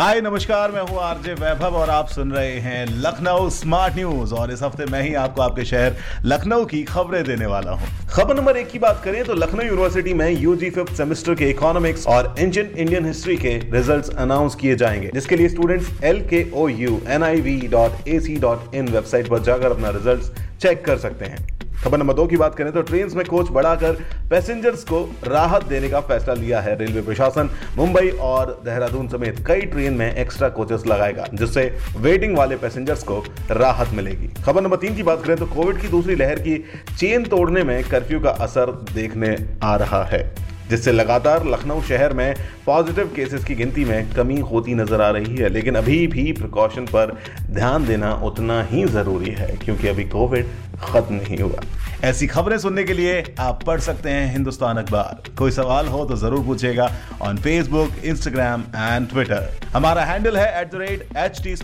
hi, नमस्कार, मैं हूँ आरजे वैभव और आप सुन रहे हैं लखनऊ स्मार्ट न्यूज़ और इस हफ़्ते मैं ही आपको आपके शहर लखनऊ की खबरें देने वाला हूँ। खबर नंबर एक की बात करें तो लखनऊ यूनिवर्सिटी में यूजी फिफ्थ सेमेस्टर के इकोनॉमिक्स और एंशियंट इंडियन हिस्ट्री के रिज़ल्ट अनाउंस किए जाएँगे। जिसके लिए students L K O U N I V dot A C dot in website पर जाकर अपना रिज़ल्ट चेक कर सकते हैं। खबर नंबर दो की बात करें तो ट्रेन में कोच बढ़ाकर पैसेंजर्स को राहत देने का फैसला लिया है रेलवे प्रशासन। मुंबई और देहरादून समेत कई ट्रेन में एक्स्ट्रा कोचेस लगाएगा, जिससे वेटिंग वाले पैसेंजर्स को राहत मिलेगी। खबर नंबर तीन की बात करें तो कोविड की दूसरी लहर की चेन तोड़ने में कर्फ्यू का असर देखने आ रहा है। जिससे लगातार लखनऊ शहर में पॉजिटिव केसेस की गिनती में कमी होती नज़र आ रही है। लेकिन अभी भी प्रिकॉशन पर ध्यान देना उतना ही ज़रूरी है, क्योंकि अभी कोविड खत्म नहीं हुआ। ऐसी खबरें सुनने के लिए आप पढ़ सकते हैं हिंदुस्तान अखबार। कोई सवाल हो तो ज़रूर पूछेगा on Facebook Instagram and Twitter हमारा हैंडल है at the rate H T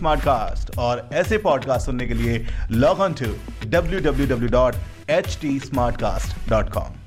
और ऐसे पॉडकास्ट सुनने के लिए log on to W W W dot H T smartcast dot com